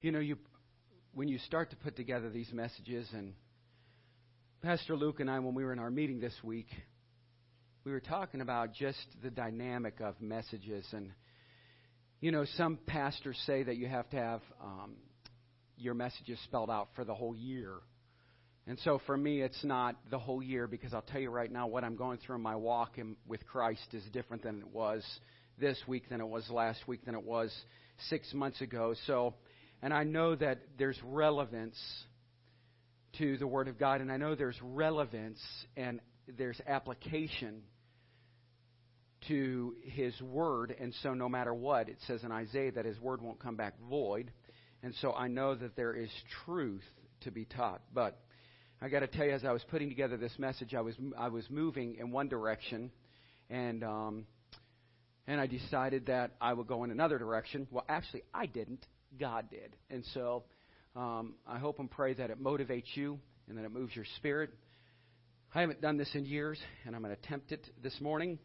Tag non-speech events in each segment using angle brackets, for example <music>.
You know, you when you start to put together these messages, and Pastor Luke and I, when we were in our meeting this week, we were talking about just the dynamic of messages. And, you know, some pastors say that you have to have um, your messages spelled out for the whole year. And so for me, it's not the whole year because I'll tell you right now what I'm going through in my walk in, with Christ is different than it was this week, than it was last week, than it was six months ago. So and I know that there's relevance to the Word of God, and I know there's relevance and there's application to His Word. And so, no matter what, it says in Isaiah that His Word won't come back void. And so, I know that there is truth to be taught. But I got to tell you, as I was putting together this message, I was I was moving in one direction, and um, and I decided that I would go in another direction. Well, actually, I didn't. God did. And so um, I hope and pray that it motivates you and that it moves your spirit. I haven't done this in years, and I'm going to attempt it this morning.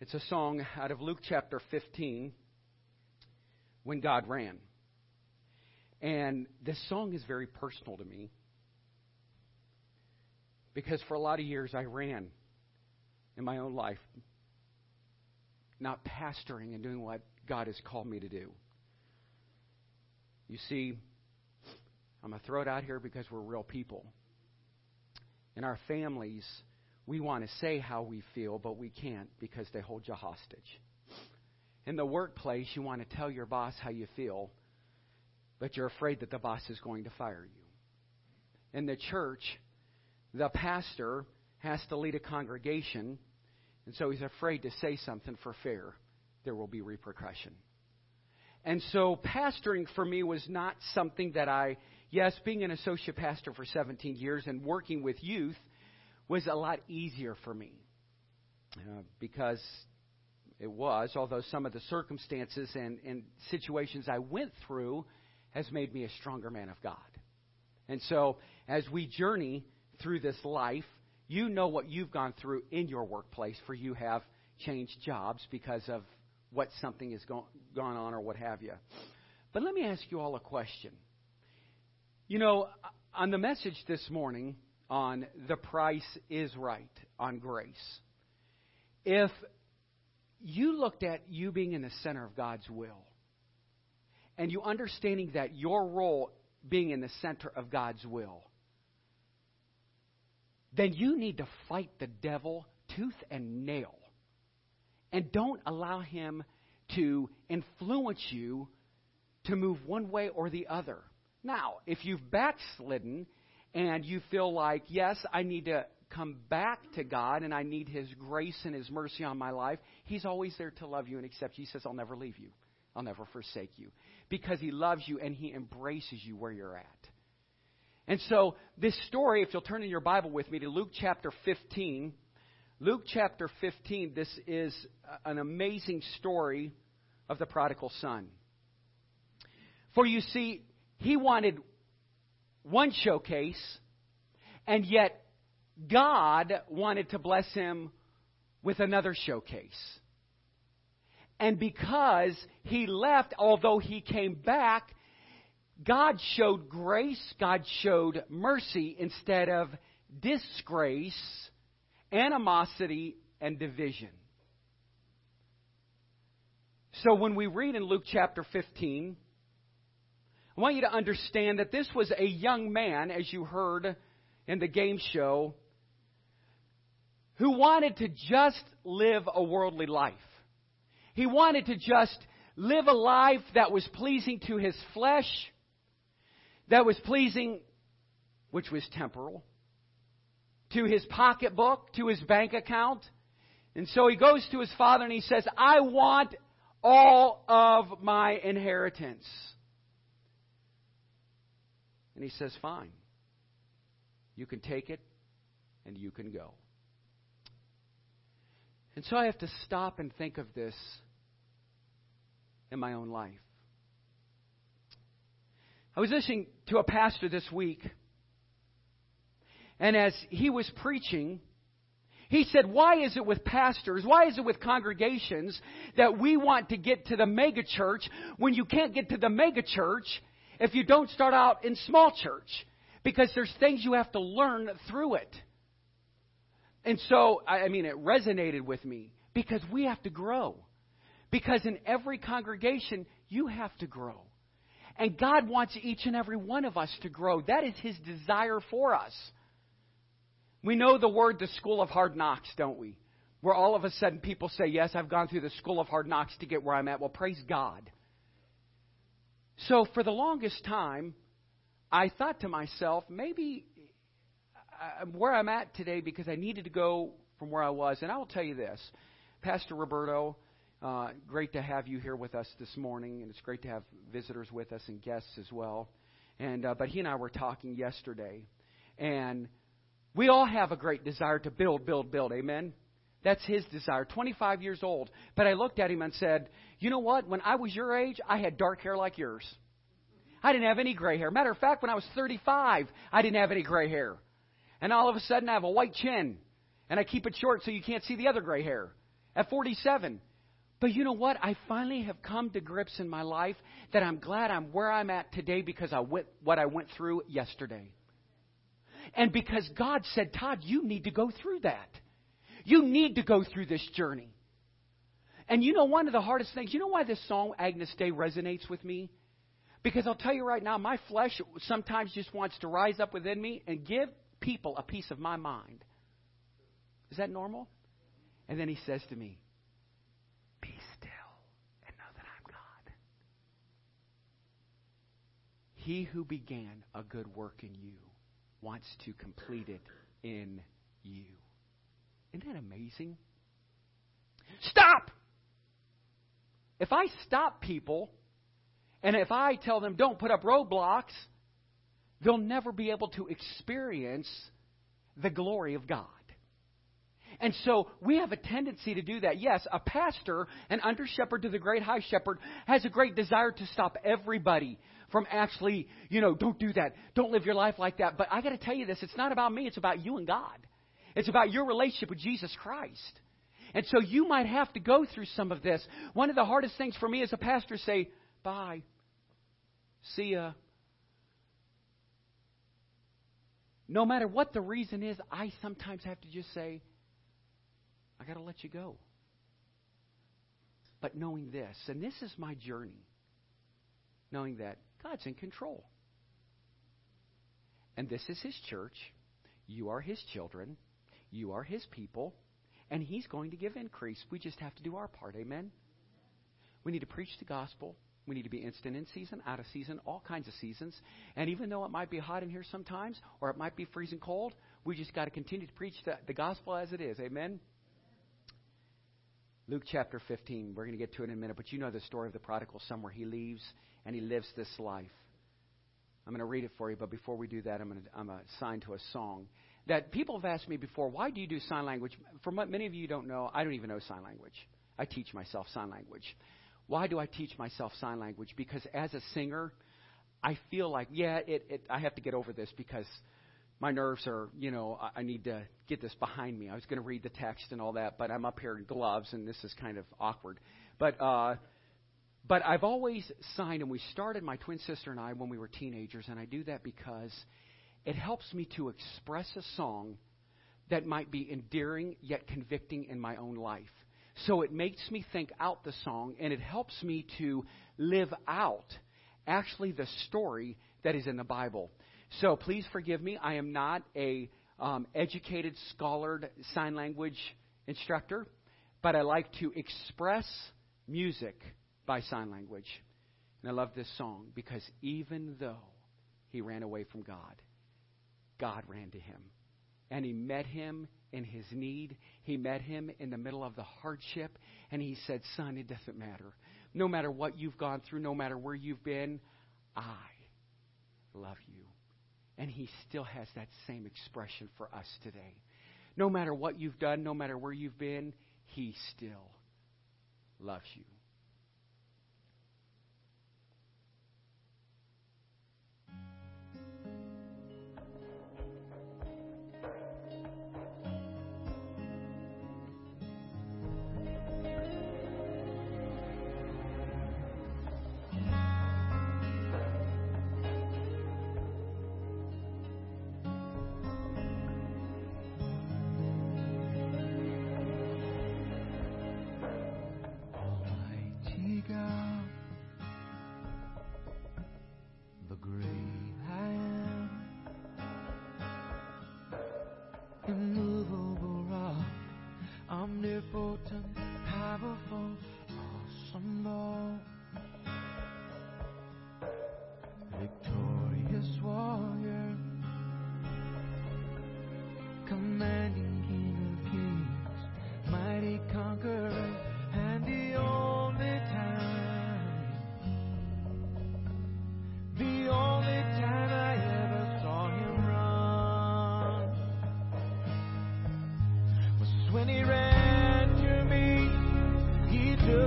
It's a song out of Luke chapter 15, When God Ran. And this song is very personal to me because for a lot of years I ran in my own life, not pastoring and doing what God has called me to do. You see, I'm going to throw it out here because we're real people. In our families, we want to say how we feel, but we can't because they hold you hostage. In the workplace, you want to tell your boss how you feel, but you're afraid that the boss is going to fire you. In the church, the pastor has to lead a congregation, and so he's afraid to say something for fear there will be repercussion. And so pastoring for me was not something that I, yes, being an associate pastor for 17 years and working with youth was a lot easier for me uh, because it was, although some of the circumstances and, and situations I went through has made me a stronger man of God. And so as we journey through this life, you know what you've gone through in your workplace, for you have changed jobs because of what something has gone, gone on or what have you. But let me ask you all a question. You know, on the message this morning on the price is right on grace, if you looked at you being in the center of God's will and you understanding that your role being in the center of God's will, then you need to fight the devil tooth and nail and don't allow him to influence you to move one way or the other. Now, if you've backslidden and you feel like, yes, I need to come back to God and I need His grace and His mercy on my life, He's always there to love you and accept you. He says, I'll never leave you, I'll never forsake you. Because He loves you and He embraces you where you're at. And so, this story, if you'll turn in your Bible with me to Luke chapter 15, Luke chapter 15, this is an amazing story of the prodigal son. For you see, he wanted one showcase, and yet God wanted to bless him with another showcase. And because he left, although he came back, God showed grace, God showed mercy instead of disgrace animosity and division. So when we read in Luke chapter 15, I want you to understand that this was a young man, as you heard in the game show, who wanted to just live a worldly life. He wanted to just live a life that was pleasing to his flesh, that was pleasing, which was temporal, to his pocketbook, to his bank account. And so he goes to his father and he says, I want all of my inheritance. And he says, Fine. You can take it and you can go. And so I have to stop and think of this in my own life. I was listening to a pastor this week and as he was preaching, He said, Why is it with pastors, why is it with congregations that we want to get to the mega church when you can't get to the mega church if you don't start out in small church? Because there's things you have to learn through it. And so, I mean, it resonated with me because we have to grow. Because in every congregation, you have to grow. And God wants each and every one of us to grow. That is His desire for us. We know the word the school of hard knocks, don't we? Where all of a sudden people say, Yes, I've gone through the school of hard knocks to get where I'm at. Well, praise God. So for the longest time, I thought to myself, maybe I'm where I'm at today because I needed to go from where I was. And I will tell you this Pastor Roberto, uh, great to have you here with us this morning, and it's great to have visitors with us and guests as well. And uh, but he and I were talking yesterday, and we all have a great desire to build, build, build. Amen. That's his desire. 25 years old. But I looked at him and said, "You know what? When I was your age, I had dark hair like yours. I didn't have any gray hair. Matter of fact, when I was 35, I didn't have any gray hair. And all of a sudden, I have a white chin, and I keep it short so you can't see the other gray hair. At 47, but you know what? I finally have come to grips in my life that I'm glad I'm where I'm at today because I went what I went through yesterday. And because God said, Todd, you need to go through that. You need to go through this journey. And you know one of the hardest things, you know why this song Agnus Dei, resonates with me? Because I'll tell you right now, my flesh sometimes just wants to rise up within me and give people a piece of my mind. Is that normal? And then he says to me, Be still and know that I'm God. He who began a good work in you wants to complete it in you. Isn't that amazing? Stop! If I stop people, and if I tell them don't put up roadblocks, they'll never be able to experience the glory of God. And so we have a tendency to do that. Yes, a pastor, an under shepherd to the great high shepherd, has a great desire to stop everybody from actually, you know, don't do that. Don't live your life like that. But I got to tell you this it's not about me, it's about you and God. It's about your relationship with Jesus Christ. And so you might have to go through some of this. One of the hardest things for me as a pastor say, bye. See ya. No matter what the reason is, I sometimes have to just say, I got to let you go. But knowing this, and this is my journey, knowing that God's in control. And this is His church. You are His children. You are His people. And He's going to give increase. We just have to do our part. Amen? We need to preach the gospel. We need to be instant in season, out of season, all kinds of seasons. And even though it might be hot in here sometimes, or it might be freezing cold, we just got to continue to preach the, the gospel as it is. Amen? Luke chapter 15. We're going to get to it in a minute, but you know the story of the prodigal son where he leaves and he lives this life. I'm going to read it for you, but before we do that, I'm going to I'm assigned to a song that people have asked me before. Why do you do sign language? For what many of you don't know, I don't even know sign language. I teach myself sign language. Why do I teach myself sign language? Because as a singer, I feel like yeah, it, it I have to get over this because my nerves are, you know, I, I need to get this behind me. I was going to read the text and all that, but I'm up here in gloves, and this is kind of awkward. But uh, but I've always signed, and we started my twin sister and I when we were teenagers, and I do that because it helps me to express a song that might be endearing yet convicting in my own life. So it makes me think out the song, and it helps me to live out actually the story that is in the Bible. So please forgive me. I am not a um, educated, scholared sign language instructor, but I like to express music by sign language. And I love this song because even though he ran away from God, God ran to him. And he met him in his need. He met him in the middle of the hardship. And he said, Son, it doesn't matter. No matter what you've gone through, no matter where you've been, I love you. And He still has that same expression for us today. No matter what you've done, no matter where you've been, He still loves you.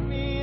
me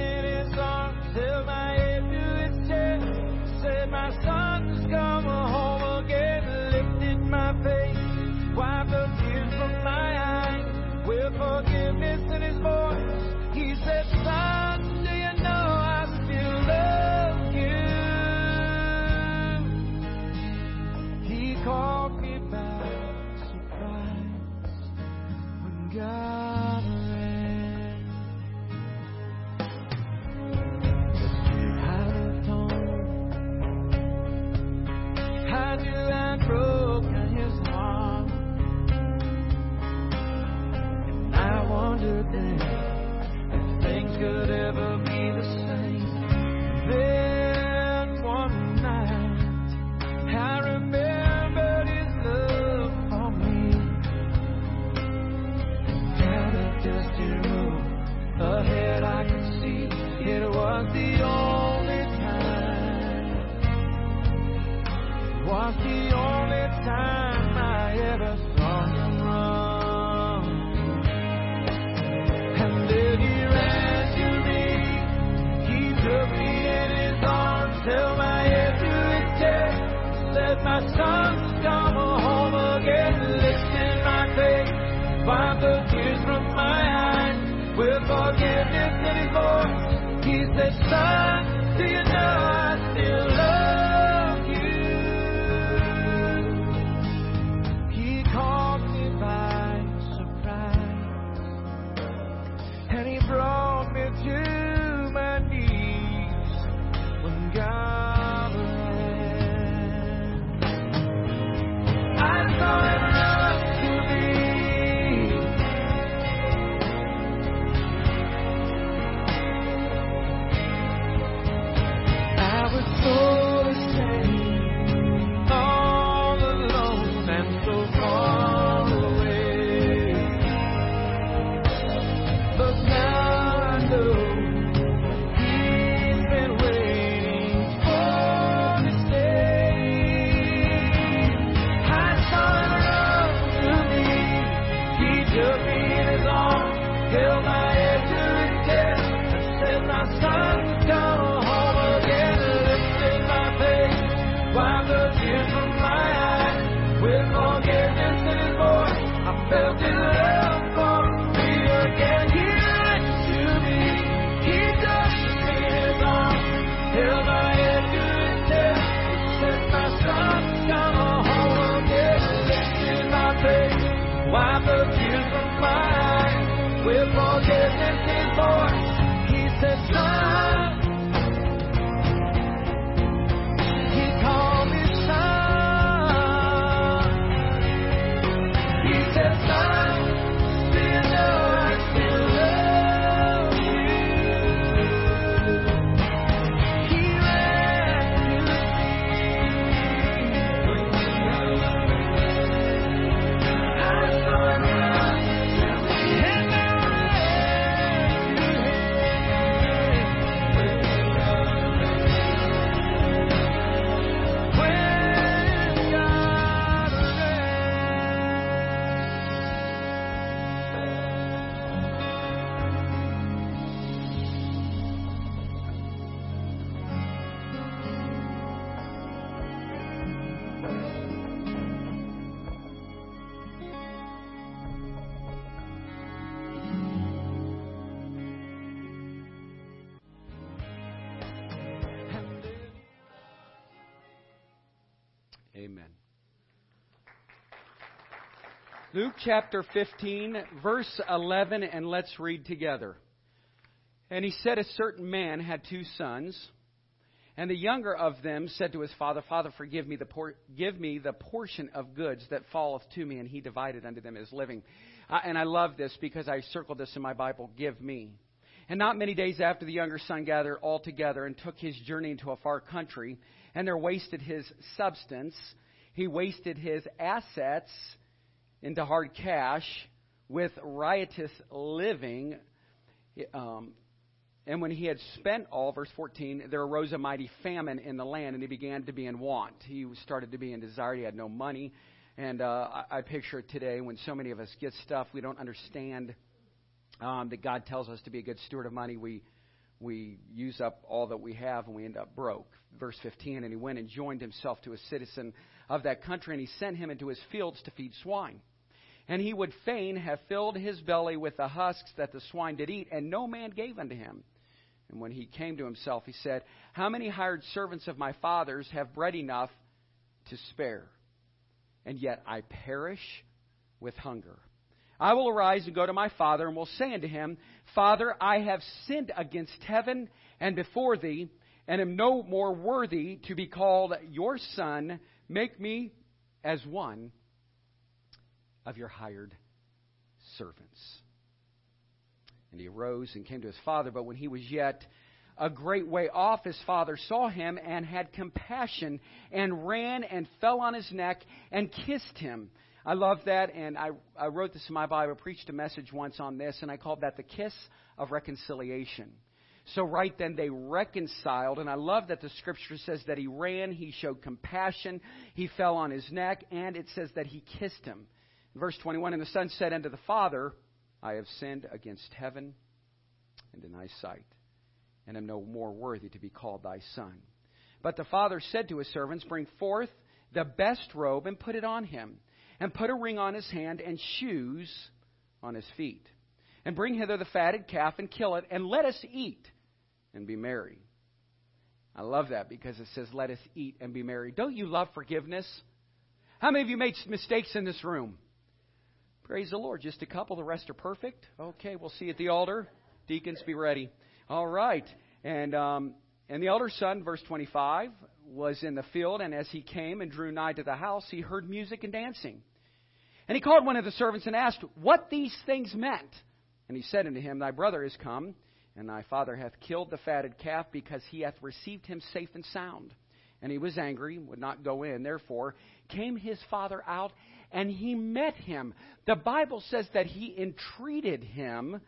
Luke chapter 15, verse 11, and let's read together. And he said, A certain man had two sons, and the younger of them said to his father, Father, forgive me the por- give me the portion of goods that falleth to me, and he divided unto them his living. Uh, and I love this because I circled this in my Bible. Give me. And not many days after, the younger son gathered all together and took his journey into a far country, and there wasted his substance. He wasted his assets into hard cash with riotous living. Um, and when he had spent all, verse 14, there arose a mighty famine in the land, and he began to be in want. He started to be in desire. He had no money. And uh, I, I picture today when so many of us get stuff we don't understand um, that God tells us to be a good steward of money. We we use up all that we have and we end up broke. Verse 15, and he went and joined himself to a citizen of that country, and he sent him into his fields to feed swine. And he would fain have filled his belly with the husks that the swine did eat, and no man gave unto him. And when he came to himself, he said, How many hired servants of my father's have bread enough to spare? And yet I perish with hunger. I will arise and go to my father, and will say unto him, Father, I have sinned against heaven and before thee, and am no more worthy to be called your son. Make me as one of your hired servants. And he arose and came to his father, but when he was yet a great way off, his father saw him and had compassion and ran and fell on his neck and kissed him. I love that, and I, I wrote this in my Bible. Preached a message once on this, and I called that the kiss of reconciliation. So, right then, they reconciled, and I love that the scripture says that he ran, he showed compassion, he fell on his neck, and it says that he kissed him. Verse 21 And the son said unto the father, I have sinned against heaven and in thy sight, and am no more worthy to be called thy son. But the father said to his servants, Bring forth the best robe and put it on him, and put a ring on his hand and shoes on his feet. And bring hither the fatted calf and kill it, and let us eat and be merry. I love that because it says, Let us eat and be merry. Don't you love forgiveness? How many of you made mistakes in this room? Praise the Lord. Just a couple. The rest are perfect. Okay, we'll see you at the altar. Deacons, be ready. All right. And, um, and the elder son, verse 25, was in the field, and as he came and drew nigh to the house, he heard music and dancing. And he called one of the servants and asked what these things meant. And he said unto him, Thy brother is come, and thy father hath killed the fatted calf, because he hath received him safe and sound. And he was angry, would not go in. Therefore came his father out and he met him. The Bible says that he entreated him,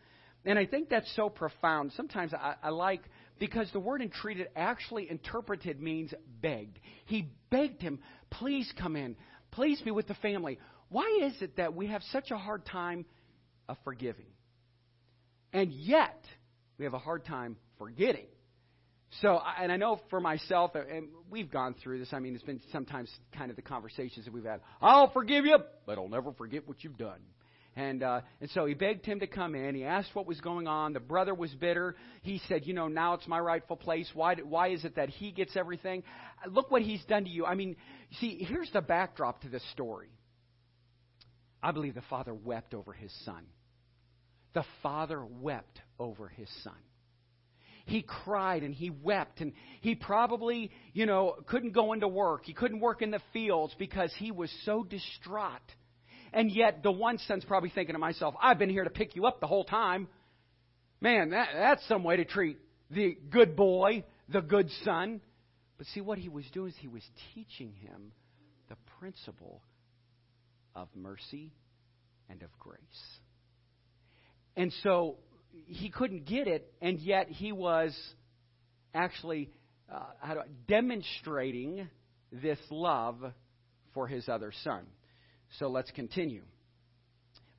and I think that's so profound. Sometimes I, I like because the word entreated actually interpreted means begged. He begged him, please come in, please be with the family. Why is it that we have such a hard time of forgiving? And yet, we have a hard time forgetting. So, and I know for myself, and we've gone through this. I mean, it's been sometimes kind of the conversations that we've had. I'll forgive you, but I'll never forget what you've done. And uh, and so he begged him to come in. He asked what was going on. The brother was bitter. He said, "You know, now it's my rightful place. Why why is it that he gets everything? Look what he's done to you." I mean, see, here's the backdrop to this story. I believe the father wept over his son. The father wept over his son he cried and he wept and he probably, you know, couldn't go into work. He couldn't work in the fields because he was so distraught. And yet the one son's probably thinking to myself, I've been here to pick you up the whole time. Man, that, that's some way to treat the good boy, the good son. But see, what he was doing is he was teaching him the principle of mercy and of grace. And so he couldn't get it, and yet he was actually uh, I, demonstrating this love for his other son. So let's continue.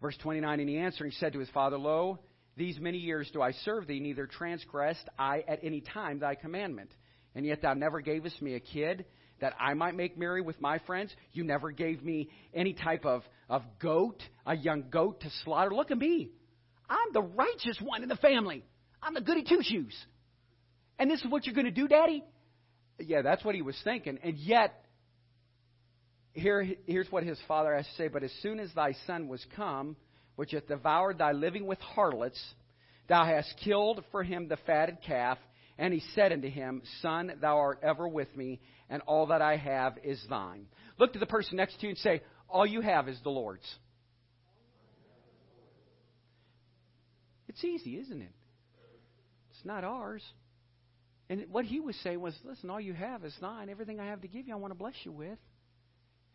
Verse 29 And he answering said to his father, Lo, these many years do I serve thee, neither transgressed I at any time thy commandment. And yet thou never gavest me a kid that I might make merry with my friends. You never gave me any type of, of goat, a young goat to slaughter. Look at me. I'm the righteous one in the family. I'm the goody two shoes. And this is what you're going to do, Daddy? Yeah, that's what he was thinking. And yet, here, here's what his father has to say But as soon as thy son was come, which hath devoured thy living with harlots, thou hast killed for him the fatted calf. And he said unto him, Son, thou art ever with me, and all that I have is thine. Look to the person next to you and say, All you have is the Lord's. It's easy, isn't it? It's not ours. And what he was saying was, listen, all you have is mine. Everything I have to give you, I want to bless you with.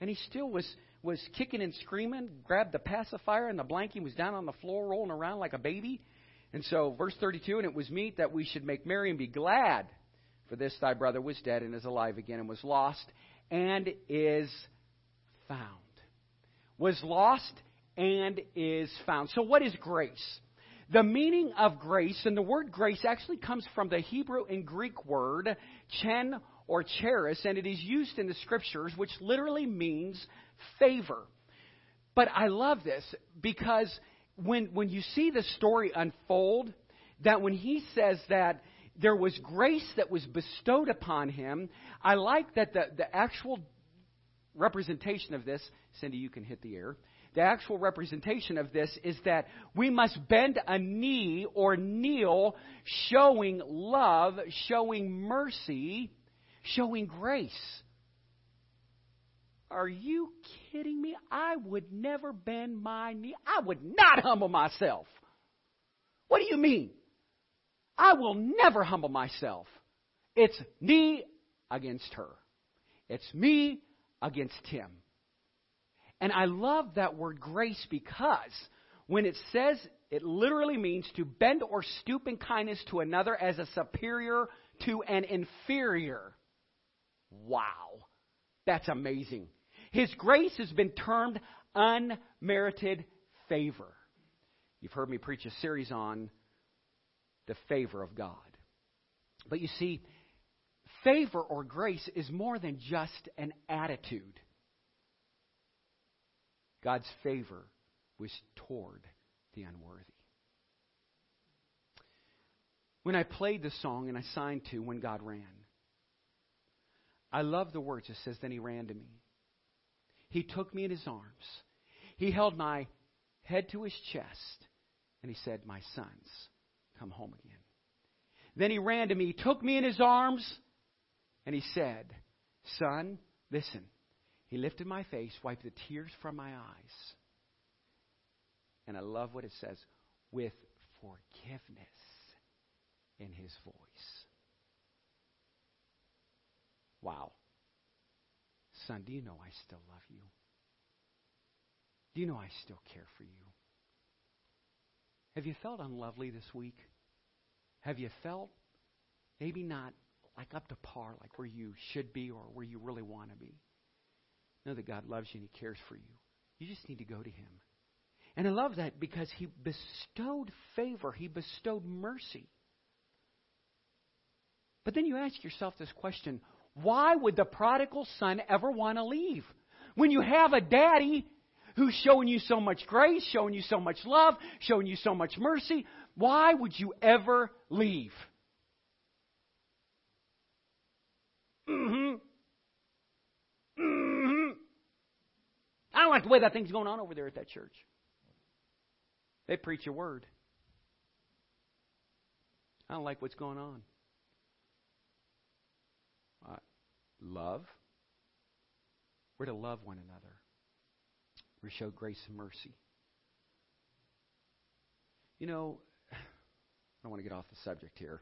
And he still was was kicking and screaming, grabbed the pacifier and the blanket, was down on the floor rolling around like a baby. And so, verse 32, and it was meet that we should make merry and be glad, for this thy brother was dead and is alive again and was lost and is found. Was lost and is found. So, what is grace? The meaning of grace, and the word grace actually comes from the Hebrew and Greek word chen or charis, and it is used in the scriptures, which literally means favor. But I love this because when, when you see the story unfold, that when he says that there was grace that was bestowed upon him, I like that the, the actual representation of this, Cindy, you can hit the air. The actual representation of this is that we must bend a knee or kneel, showing love, showing mercy, showing grace. Are you kidding me? I would never bend my knee. I would not humble myself. What do you mean? I will never humble myself. It's me against her. It's me against him. And I love that word grace because when it says it literally means to bend or stoop in kindness to another as a superior to an inferior. Wow. That's amazing. His grace has been termed unmerited favor. You've heard me preach a series on the favor of God. But you see, favor or grace is more than just an attitude. God's favor was toward the unworthy. When I played the song and I signed to When God Ran, I love the words. It says, Then he ran to me. He took me in his arms. He held my head to his chest, and he said, My sons, come home again. Then he ran to me, took me in his arms, and he said, Son, listen. He lifted my face, wiped the tears from my eyes. And I love what it says with forgiveness in his voice. Wow. Son, do you know I still love you? Do you know I still care for you? Have you felt unlovely this week? Have you felt maybe not like up to par, like where you should be or where you really want to be? Know that God loves you and He cares for you. You just need to go to Him. And I love that because He bestowed favor, He bestowed mercy. But then you ask yourself this question why would the prodigal son ever want to leave? When you have a daddy who's showing you so much grace, showing you so much love, showing you so much mercy, why would you ever leave? Mm-hmm. I don't like the way that thing's going on over there at that church. They preach a word. I don't like what's going on. Uh, love. We're to love one another. We're to show grace and mercy. You know, <sighs> I don't want to get off the subject here.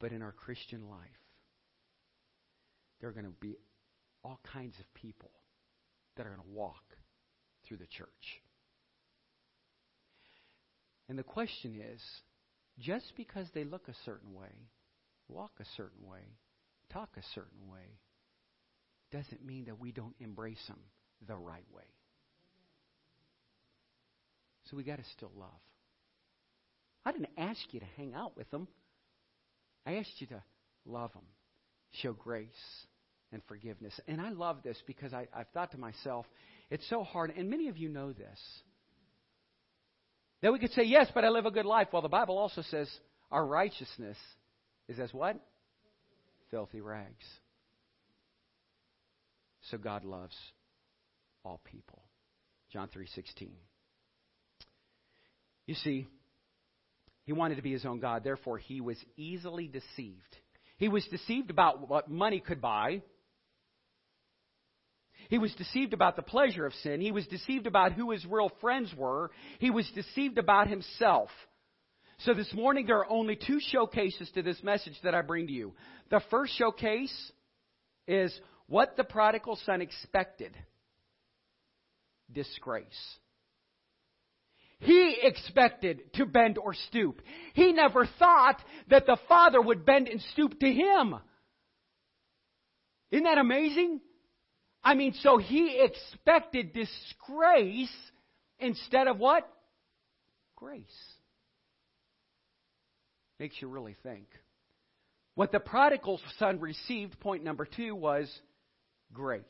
But in our Christian life, there are going to be all kinds of people that are going to walk through the church. And the question is just because they look a certain way, walk a certain way, talk a certain way, doesn't mean that we don't embrace them the right way. So we got to still love. I didn't ask you to hang out with them. I asked you to love them, show grace and forgiveness. And I love this because I, I've thought to myself, it's so hard, and many of you know this. That we could say, yes, but I live a good life. Well, the Bible also says our righteousness is as what? Filthy rags. So God loves all people. John 3:16. You see, he wanted to be his own God, therefore he was easily deceived. He was deceived about what money could buy. He was deceived about the pleasure of sin. He was deceived about who his real friends were. He was deceived about himself. So this morning there are only two showcases to this message that I bring to you. The first showcase is what the prodigal son expected disgrace. He expected to bend or stoop. He never thought that the Father would bend and stoop to him. Isn't that amazing? I mean, so he expected disgrace instead of what? grace. Makes you really think. What the prodigal son received, point number two, was grace.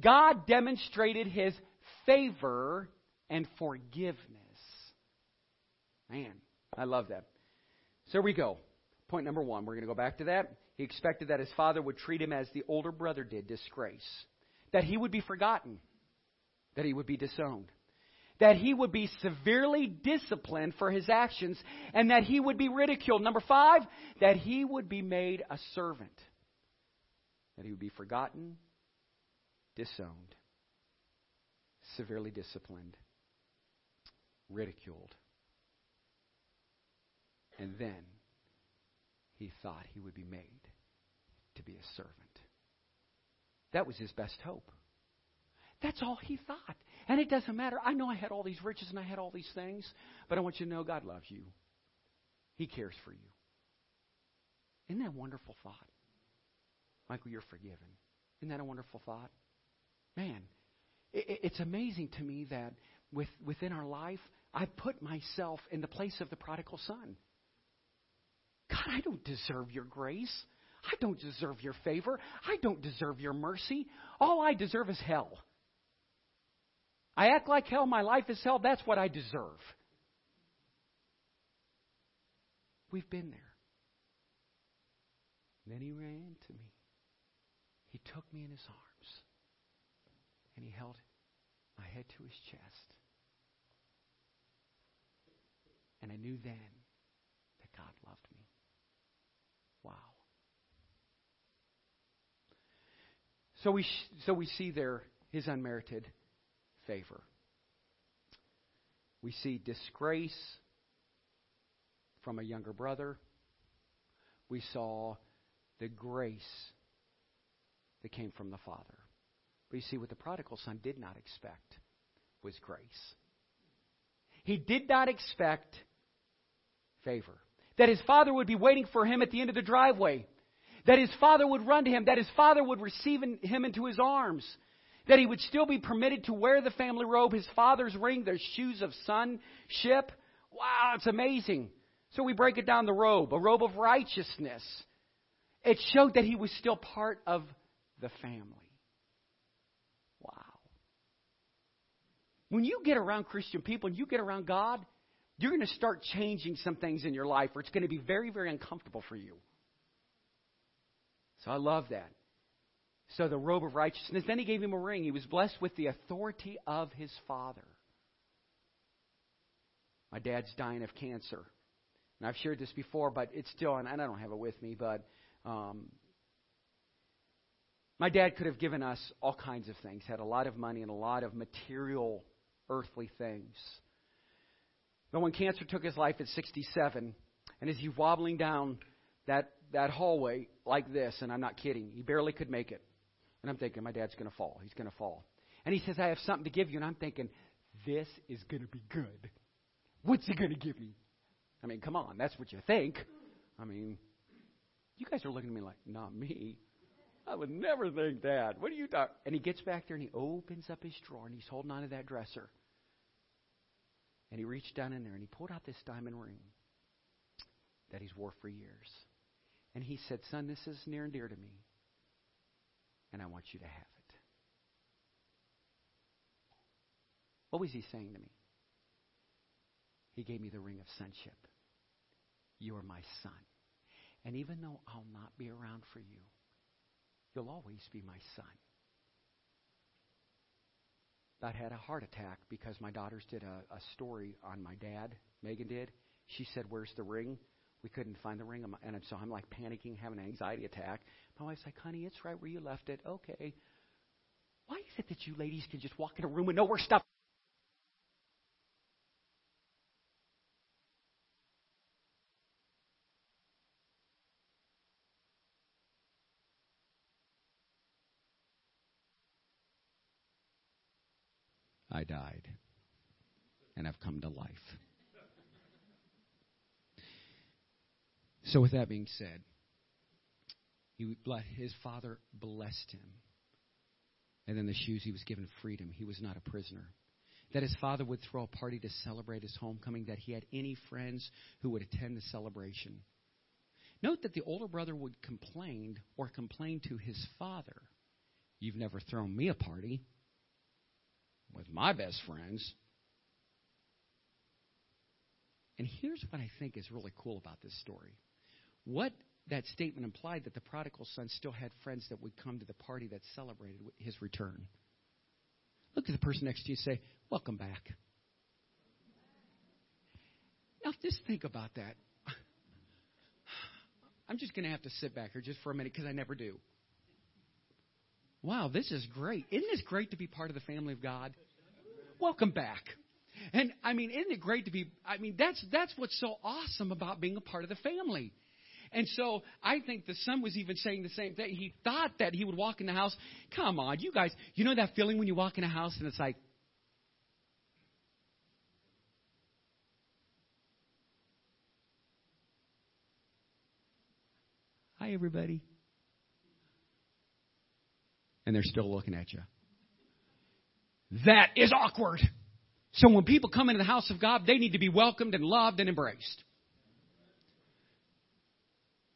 God demonstrated his favor and forgiveness. Man, I love that. So we go. Point number one. We're going to go back to that. He expected that his father would treat him as the older brother did, disgrace. That he would be forgotten. That he would be disowned. That he would be severely disciplined for his actions and that he would be ridiculed. Number five, that he would be made a servant. That he would be forgotten, disowned, severely disciplined, ridiculed. And then he thought he would be made to be a servant. That was his best hope. That's all he thought. And it doesn't matter. I know I had all these riches and I had all these things, but I want you to know God loves you. He cares for you. Isn't that a wonderful thought? Michael, you're forgiven. Isn't that a wonderful thought? Man, it, it's amazing to me that with, within our life, I put myself in the place of the prodigal son. God, I don't deserve your grace. I don't deserve your favor. I don't deserve your mercy. All I deserve is hell. I act like hell. My life is hell. That's what I deserve. We've been there. then he ran to me. He took me in his arms. And he held my head to his chest. And I knew then that God loved me. Wow. So we, so we see there his unmerited favor. We see disgrace from a younger brother. We saw the grace that came from the Father. But you see, what the prodigal son did not expect was grace. He did not expect favor. That his father would be waiting for him at the end of the driveway. That his father would run to him. That his father would receive him into his arms. That he would still be permitted to wear the family robe, his father's ring, their shoes of sonship. Wow, it's amazing. So we break it down the robe, a robe of righteousness. It showed that he was still part of the family. Wow. When you get around Christian people and you get around God, you're going to start changing some things in your life, or it's going to be very, very uncomfortable for you. So I love that. So the robe of righteousness. Then he gave him a ring. He was blessed with the authority of his father. My dad's dying of cancer. And I've shared this before, but it's still, and I don't have it with me, but um, my dad could have given us all kinds of things, had a lot of money and a lot of material, earthly things. But when cancer took his life at 67, and as he's wobbling down that, that hallway like this, and I'm not kidding, he barely could make it. And I'm thinking, my dad's going to fall. He's going to fall. And he says, I have something to give you. And I'm thinking, this is going to be good. What's he going to give me? I mean, come on, that's what you think. I mean, you guys are looking at me like, not me. I would never think that. What are you talking? And he gets back there and he opens up his drawer and he's holding on to that dresser. And he reached down in there and he pulled out this diamond ring that he's wore for years. And he said, Son, this is near and dear to me. And I want you to have it. What was he saying to me? He gave me the ring of sonship. You are my son. And even though I'll not be around for you, You'll always be my son. I had a heart attack because my daughters did a, a story on my dad. Megan did. She said, Where's the ring? We couldn't find the ring. And so I'm like panicking, having an anxiety attack. My wife's like, Honey, it's right where you left it. Okay. Why is it that you ladies can just walk in a room and know where stuff I died. And I've come to life. So, with that being said, he, his father blessed him. And then the shoes, he was given freedom. He was not a prisoner. that his father would throw a party to celebrate his homecoming, that he had any friends who would attend the celebration. Note that the older brother would complain or complain to his father, You've never thrown me a party with my best friends. And here's what I think is really cool about this story. What that statement implied that the prodigal son still had friends that would come to the party that celebrated his return. Look at the person next to you and say, Welcome back. Now, just think about that. <sighs> I'm just going to have to sit back here just for a minute because I never do. Wow, this is great. Isn't this great to be part of the family of God? Welcome back. And I mean, isn't it great to be I mean, that's that's what's so awesome about being a part of the family. And so I think the son was even saying the same thing. He thought that he would walk in the house. Come on, you guys, you know that feeling when you walk in a house and it's like, Hi, everybody. And they're still looking at you. That is awkward. So when people come into the house of God, they need to be welcomed and loved and embraced.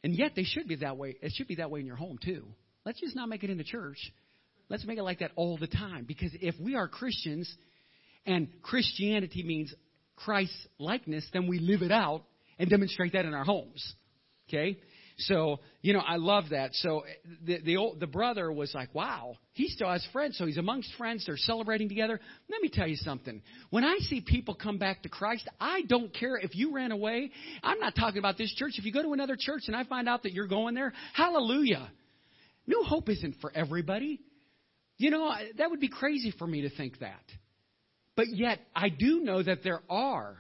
And yet they should be that way. It should be that way in your home too. Let's just not make it in the church. Let's make it like that all the time. Because if we are Christians and Christianity means Christ likeness, then we live it out and demonstrate that in our homes. Okay? So, you know, I love that. So the the old, the brother was like, "Wow, he still has friends. So he's amongst friends. They're celebrating together." Let me tell you something. When I see people come back to Christ, I don't care if you ran away. I'm not talking about this church. If you go to another church and I find out that you're going there, hallelujah. New Hope isn't for everybody. You know, that would be crazy for me to think that. But yet, I do know that there are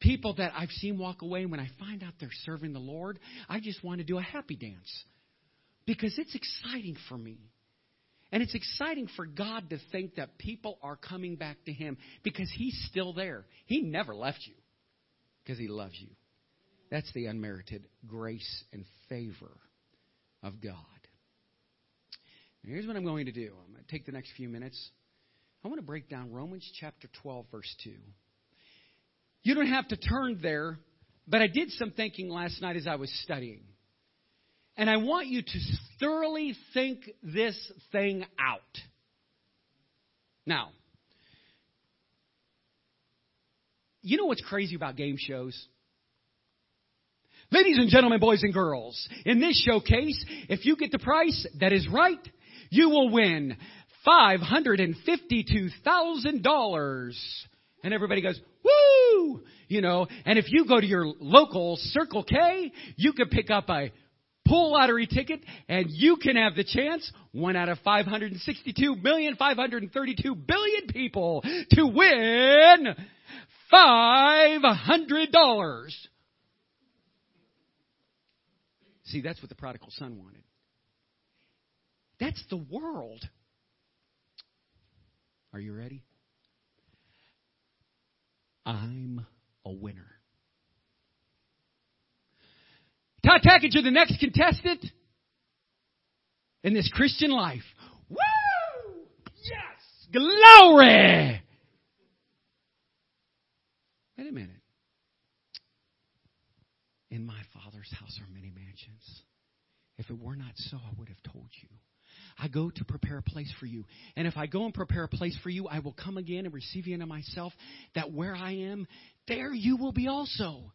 people that I've seen walk away, when I find out they're serving the Lord, I just want to do a happy dance because it's exciting for me. And it's exciting for God to think that people are coming back to Him because He's still there. He never left you because He loves you. That's the unmerited grace and favor of God. Here's what I'm going to do I'm going to take the next few minutes. I want to break down Romans chapter 12, verse 2. You don't have to turn there, but I did some thinking last night as I was studying. And I want you to thoroughly think this thing out. Now, you know what's crazy about game shows? Ladies and gentlemen, boys and girls, in this showcase, if you get the price that is right, you will win $552,000. And everybody goes, woo! You know, and if you go to your local Circle K, you can pick up a pool lottery ticket and you can have the chance, one out of 562 million, 532 billion people to win $500. See, that's what the prodigal son wanted. That's the world. Are you ready? I'm a winner. Todd Tackett, you're the next contestant in this Christian life. Woo! Yes! Glory! Wait a minute. In my Father's house are many mansions. If it were not so, I would have told you. I go to prepare a place for you. And if I go and prepare a place for you, I will come again and receive you into myself, that where I am, there you will be also.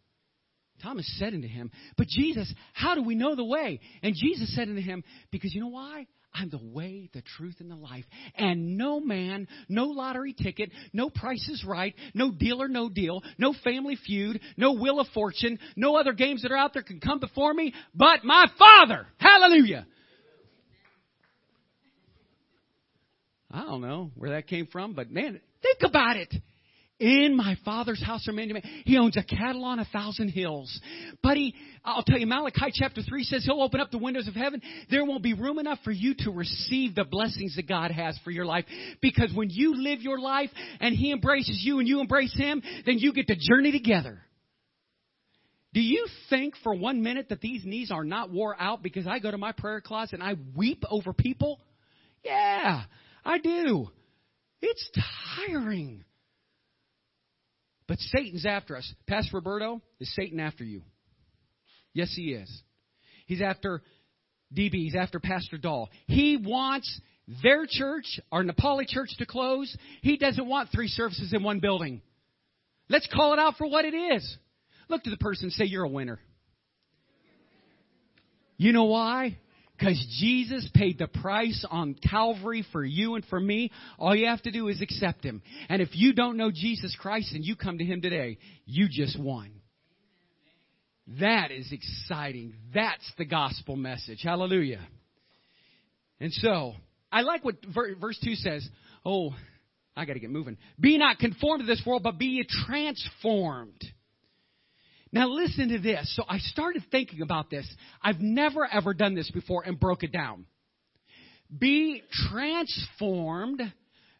Thomas said unto him, But Jesus, how do we know the way? And Jesus said unto him, Because you know why? I'm the way, the truth, and the life. And no man, no lottery ticket, no price is right, no deal or no deal, no family feud, no wheel of fortune, no other games that are out there can come before me but my Father. Hallelujah. I don't know where that came from, but man, think about it. In my father's house are many. He owns a cattle on a thousand hills. Buddy, I'll tell you, Malachi chapter 3 says he'll open up the windows of heaven. There won't be room enough for you to receive the blessings that God has for your life. Because when you live your life and he embraces you and you embrace him, then you get to journey together. Do you think for one minute that these knees are not wore out because I go to my prayer closet and I weep over people? Yeah. I do. It's tiring. But Satan's after us. Pastor Roberto, is Satan after you? Yes, he is. He's after DB. He's after Pastor Dahl. He wants their church, our Nepali church, to close. He doesn't want three services in one building. Let's call it out for what it is. Look to the person say, You're a winner. You know why? Because Jesus paid the price on Calvary for you and for me. All you have to do is accept Him. And if you don't know Jesus Christ and you come to Him today, you just won. That is exciting. That's the gospel message. Hallelujah. And so, I like what verse 2 says. Oh, I got to get moving. Be not conformed to this world, but be transformed. Now listen to this. So I started thinking about this. I've never ever done this before and broke it down. Be transformed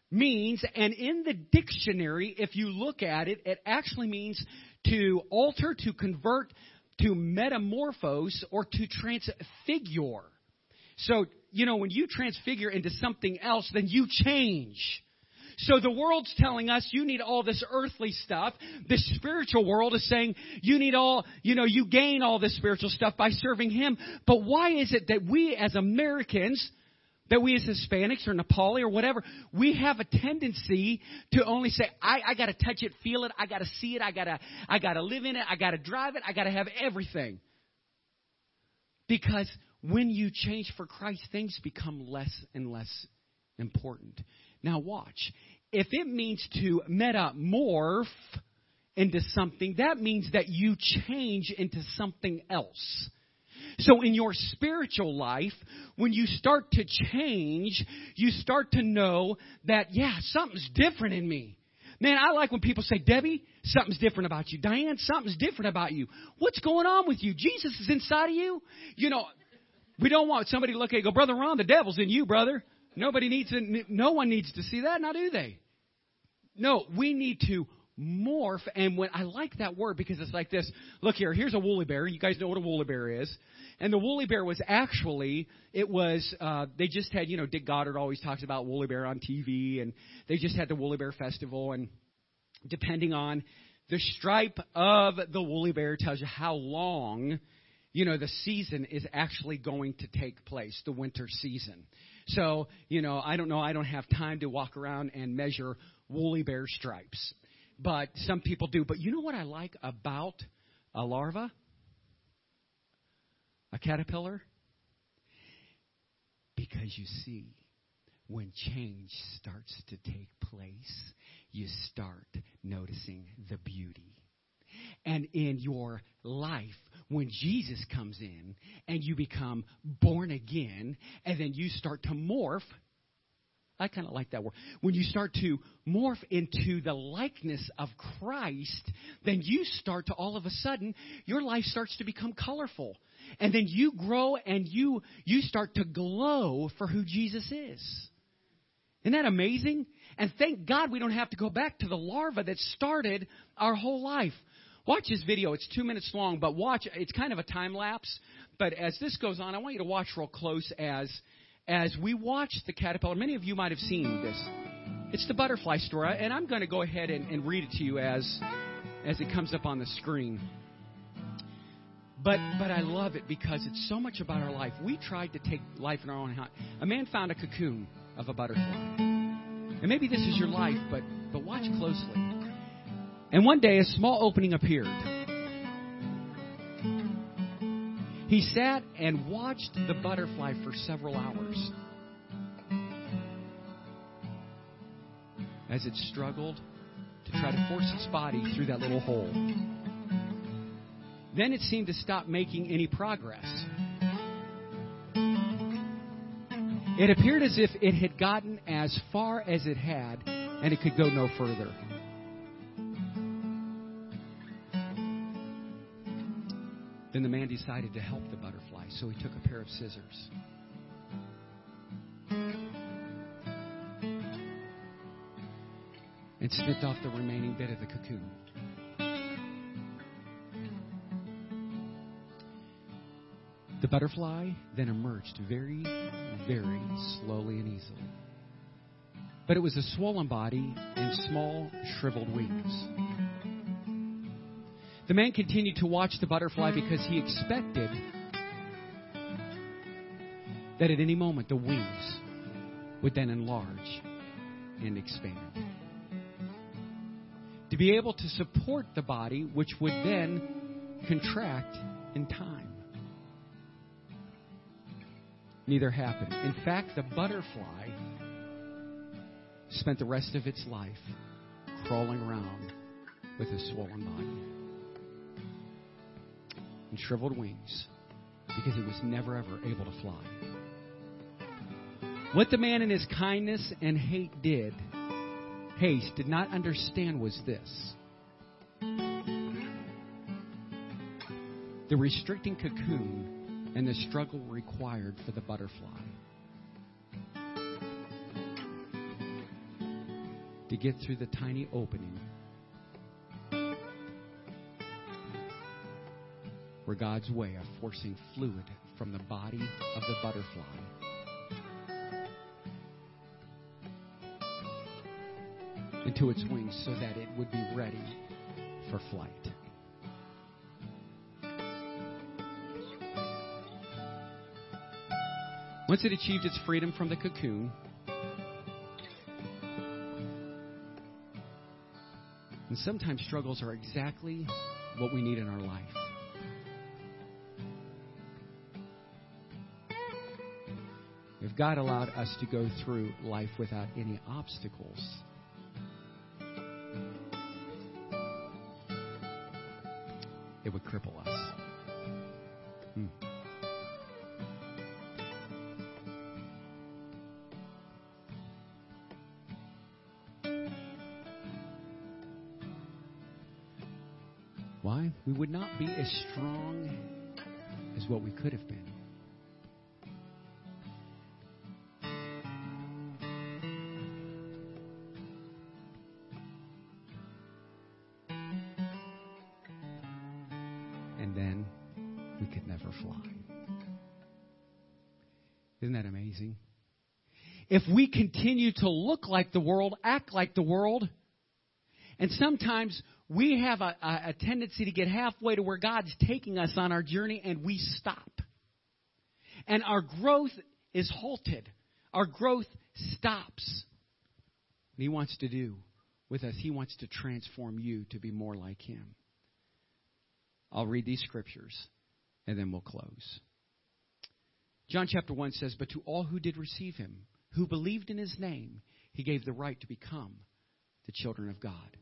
means, and in the dictionary, if you look at it, it actually means to alter, to convert, to metamorphose, or to transfigure. So, you know, when you transfigure into something else, then you change. So the world's telling us you need all this earthly stuff. The spiritual world is saying you need all, you know, you gain all this spiritual stuff by serving Him. But why is it that we as Americans, that we as Hispanics or Nepali or whatever, we have a tendency to only say, I, I gotta touch it, feel it, I gotta see it, I gotta, I gotta live in it, I gotta drive it, I gotta have everything. Because when you change for Christ, things become less and less important. Now, watch. If it means to metamorph into something, that means that you change into something else. So, in your spiritual life, when you start to change, you start to know that, yeah, something's different in me. Man, I like when people say, Debbie, something's different about you. Diane, something's different about you. What's going on with you? Jesus is inside of you. You know, we don't want somebody to look at you go, Brother Ron, the devil's in you, brother. Nobody needs to, no one needs to see that, now do they? No, we need to morph. And when I like that word because it's like this. Look here, here's a woolly bear. You guys know what a woolly bear is. And the woolly bear was actually, it was, uh, they just had, you know, Dick Goddard always talks about woolly bear on TV, and they just had the woolly bear festival, and depending on the stripe of the woolly bear tells you how long, you know, the season is actually going to take place, the winter season. So, you know, I don't know, I don't have time to walk around and measure woolly bear stripes. But some people do. But you know what I like about a larva? A caterpillar? Because you see, when change starts to take place, you start noticing the beauty. And in your life, when Jesus comes in and you become born again and then you start to morph. I kind of like that word. When you start to morph into the likeness of Christ, then you start to all of a sudden, your life starts to become colorful. And then you grow and you, you start to glow for who Jesus is. Isn't that amazing? And thank God we don't have to go back to the larva that started our whole life. Watch this video. It's two minutes long, but watch. It's kind of a time lapse. But as this goes on, I want you to watch real close as as we watch the caterpillar. Many of you might have seen this. It's the butterfly story, and I'm going to go ahead and, and read it to you as as it comes up on the screen. But but I love it because it's so much about our life. We tried to take life in our own hands. A man found a cocoon of a butterfly. And maybe this is your life, but but watch closely. And one day a small opening appeared. He sat and watched the butterfly for several hours as it struggled to try to force its body through that little hole. Then it seemed to stop making any progress. It appeared as if it had gotten as far as it had and it could go no further. Decided to help the butterfly, so he took a pair of scissors. And snipped off the remaining bit of the cocoon. The butterfly then emerged very, very slowly and easily. but it was a swollen body and small, shriveled wings. The man continued to watch the butterfly because he expected that at any moment the wings would then enlarge and expand. To be able to support the body, which would then contract in time. Neither happened. In fact, the butterfly spent the rest of its life crawling around with a swollen body shriveled wings because it was never ever able to fly. What the man in his kindness and hate did, haste did not understand was this. The restricting cocoon and the struggle required for the butterfly to get through the tiny opening were God's way of forcing fluid from the body of the butterfly into its wings so that it would be ready for flight. Once it achieved its freedom from the cocoon, and sometimes struggles are exactly what we need in our life. God allowed us to go through life without any obstacles, it would cripple us. Hmm. Why? We would not be as strong as what we could have been. If we continue to look like the world, act like the world, and sometimes we have a, a, tendency to get halfway to where God's taking us on our journey and we stop. And our growth is halted. Our growth stops. What He wants to do with us, He wants to transform you to be more like Him. I'll read these scriptures and then we'll close. John chapter 1 says, But to all who did receive Him, who believed in His name, He gave the right to become the children of God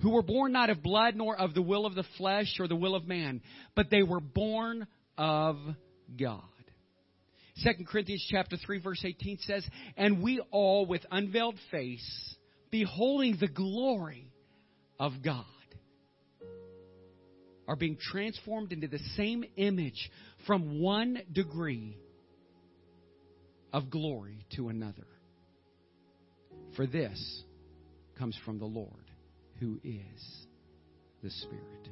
who were born not of blood nor of the will of the flesh or the will of man, but they were born of God. 2 Corinthians chapter 3 verse 18 says, "And we all with unveiled face, beholding the glory of God, are being transformed into the same image from one degree of glory to another. For this comes from the Lord, who is the Spirit.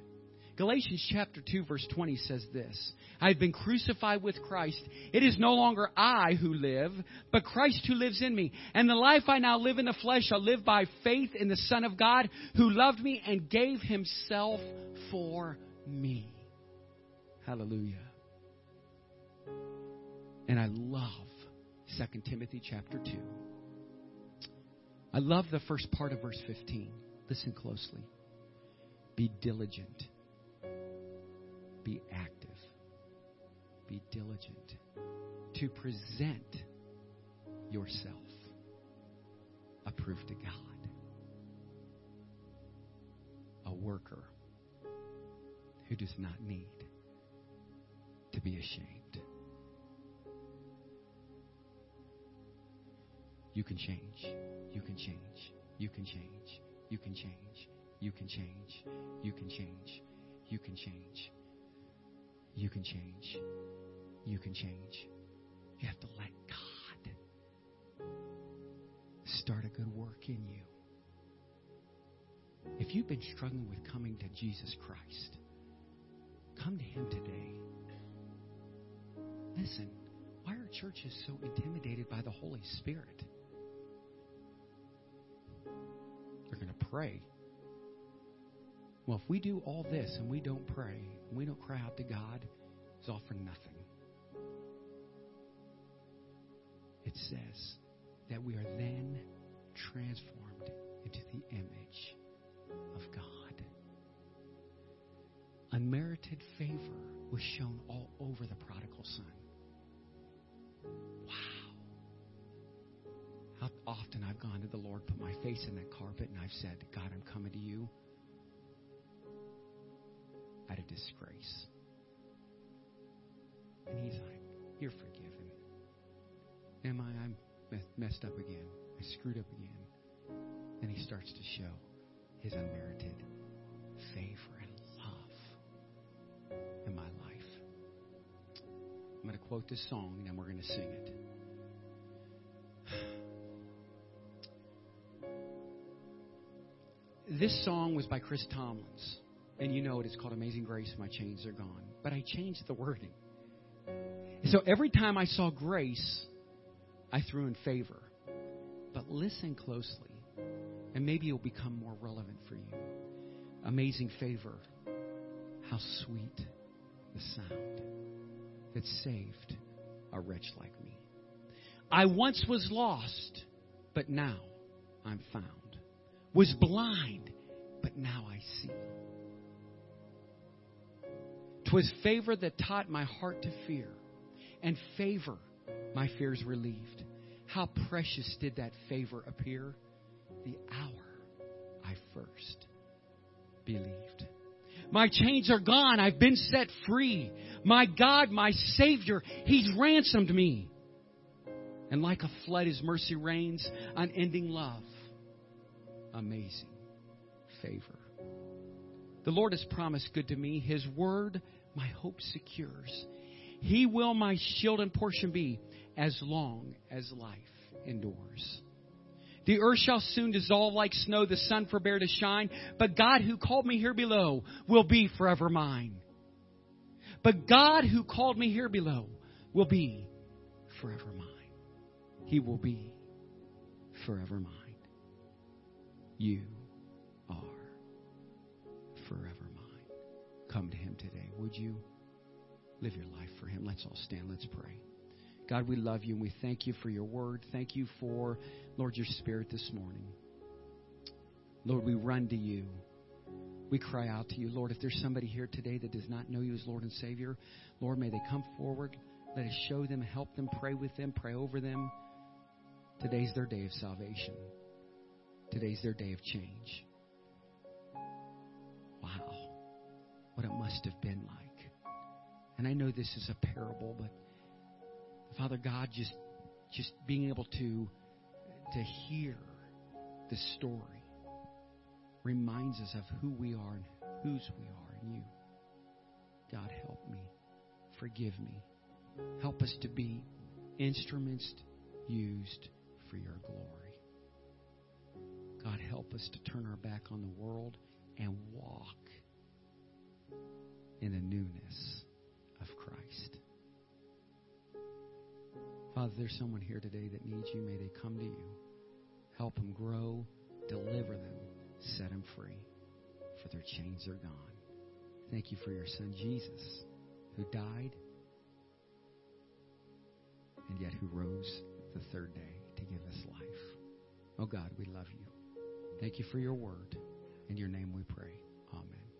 Galatians chapter 2 verse 20 says this, I have been crucified with Christ. It is no longer I who live, but Christ who lives in me. And the life I now live in the flesh, I live by faith in the Son of God who loved me and gave himself for me. Hallelujah. And I love 2 Timothy chapter 2. I love the first part of verse 15. Listen closely. Be diligent. Be active. Be diligent to present yourself approved to God. A worker who does not need to be ashamed. You can change. You can change. You can change. You can change. You can change. You can change. You can change. You can change. You can change. You have to let God start a good work in you. If you've been struggling with coming to Jesus Christ, come to Him today. Listen, why are churches so intimidated by the Holy Spirit? Pray. Well, if we do all this and we don't pray, and we don't cry out to God, it's all for nothing. It says that we are then transformed into the image of God. Unmerited favor was shown all over the prodigal son. Wow. How often I've gone to the Lord, put my face in that carpet, and I've said, God, I'm coming to you at a disgrace. And he's like, You're forgiven. Am I? I'm messed up again. I screwed up again. And he starts to show his unmerited favor and love in my life. I'm going to quote this song and then we're going to sing it. This song was by Chris Tomlins. And you know it. It's called Amazing Grace. My chains are gone. But I changed the wording. So every time I saw grace, I threw in favor. But listen closely, and maybe it'll become more relevant for you. Amazing favor. How sweet the sound that saved a wretch like me. I once was lost, but now I'm found. Was blind, but now I see. Twas favor that taught my heart to fear, and favor my fears relieved. How precious did that favor appear the hour I first believed. My chains are gone. I've been set free. My God, my Savior, He's ransomed me. And like a flood, His mercy reigns, unending love, amazing favor. The Lord has promised good to me. His word, my hope secures. He will my shield and portion be as long as life endures. The earth shall soon dissolve like snow, the sun forbear to shine, but God who called me here below will be forever mine. But God who called me here below will be forever mine. He will be forever mine. You are forever mine. Come to Him today. Would you live your life for Him? Let's all stand. Let's pray. God, we love you and we thank you for your word. Thank you for, Lord, your spirit this morning. Lord, we run to you. We cry out to you. Lord, if there's somebody here today that does not know you as Lord and Savior, Lord, may they come forward. Let us show them, help them, pray with them, pray over them. Today's their day of salvation. Today's their day of change. Wow. What it must have been like. And I know this is a parable, but Father God, just just being able to to hear the story reminds us of who we are and whose we are in you. God, help me. Forgive me. Help us to be instruments used for your glory. God, help us to turn our back on the world and walk in the newness of Christ. Father, there's someone here today that needs you. May they come to you. Help them grow, deliver them, set them free, for their chains are gone. Thank you for your son, Jesus, who died and yet who rose the third day to give us life. Oh God, we love you. Thank you for your word. In your name we pray.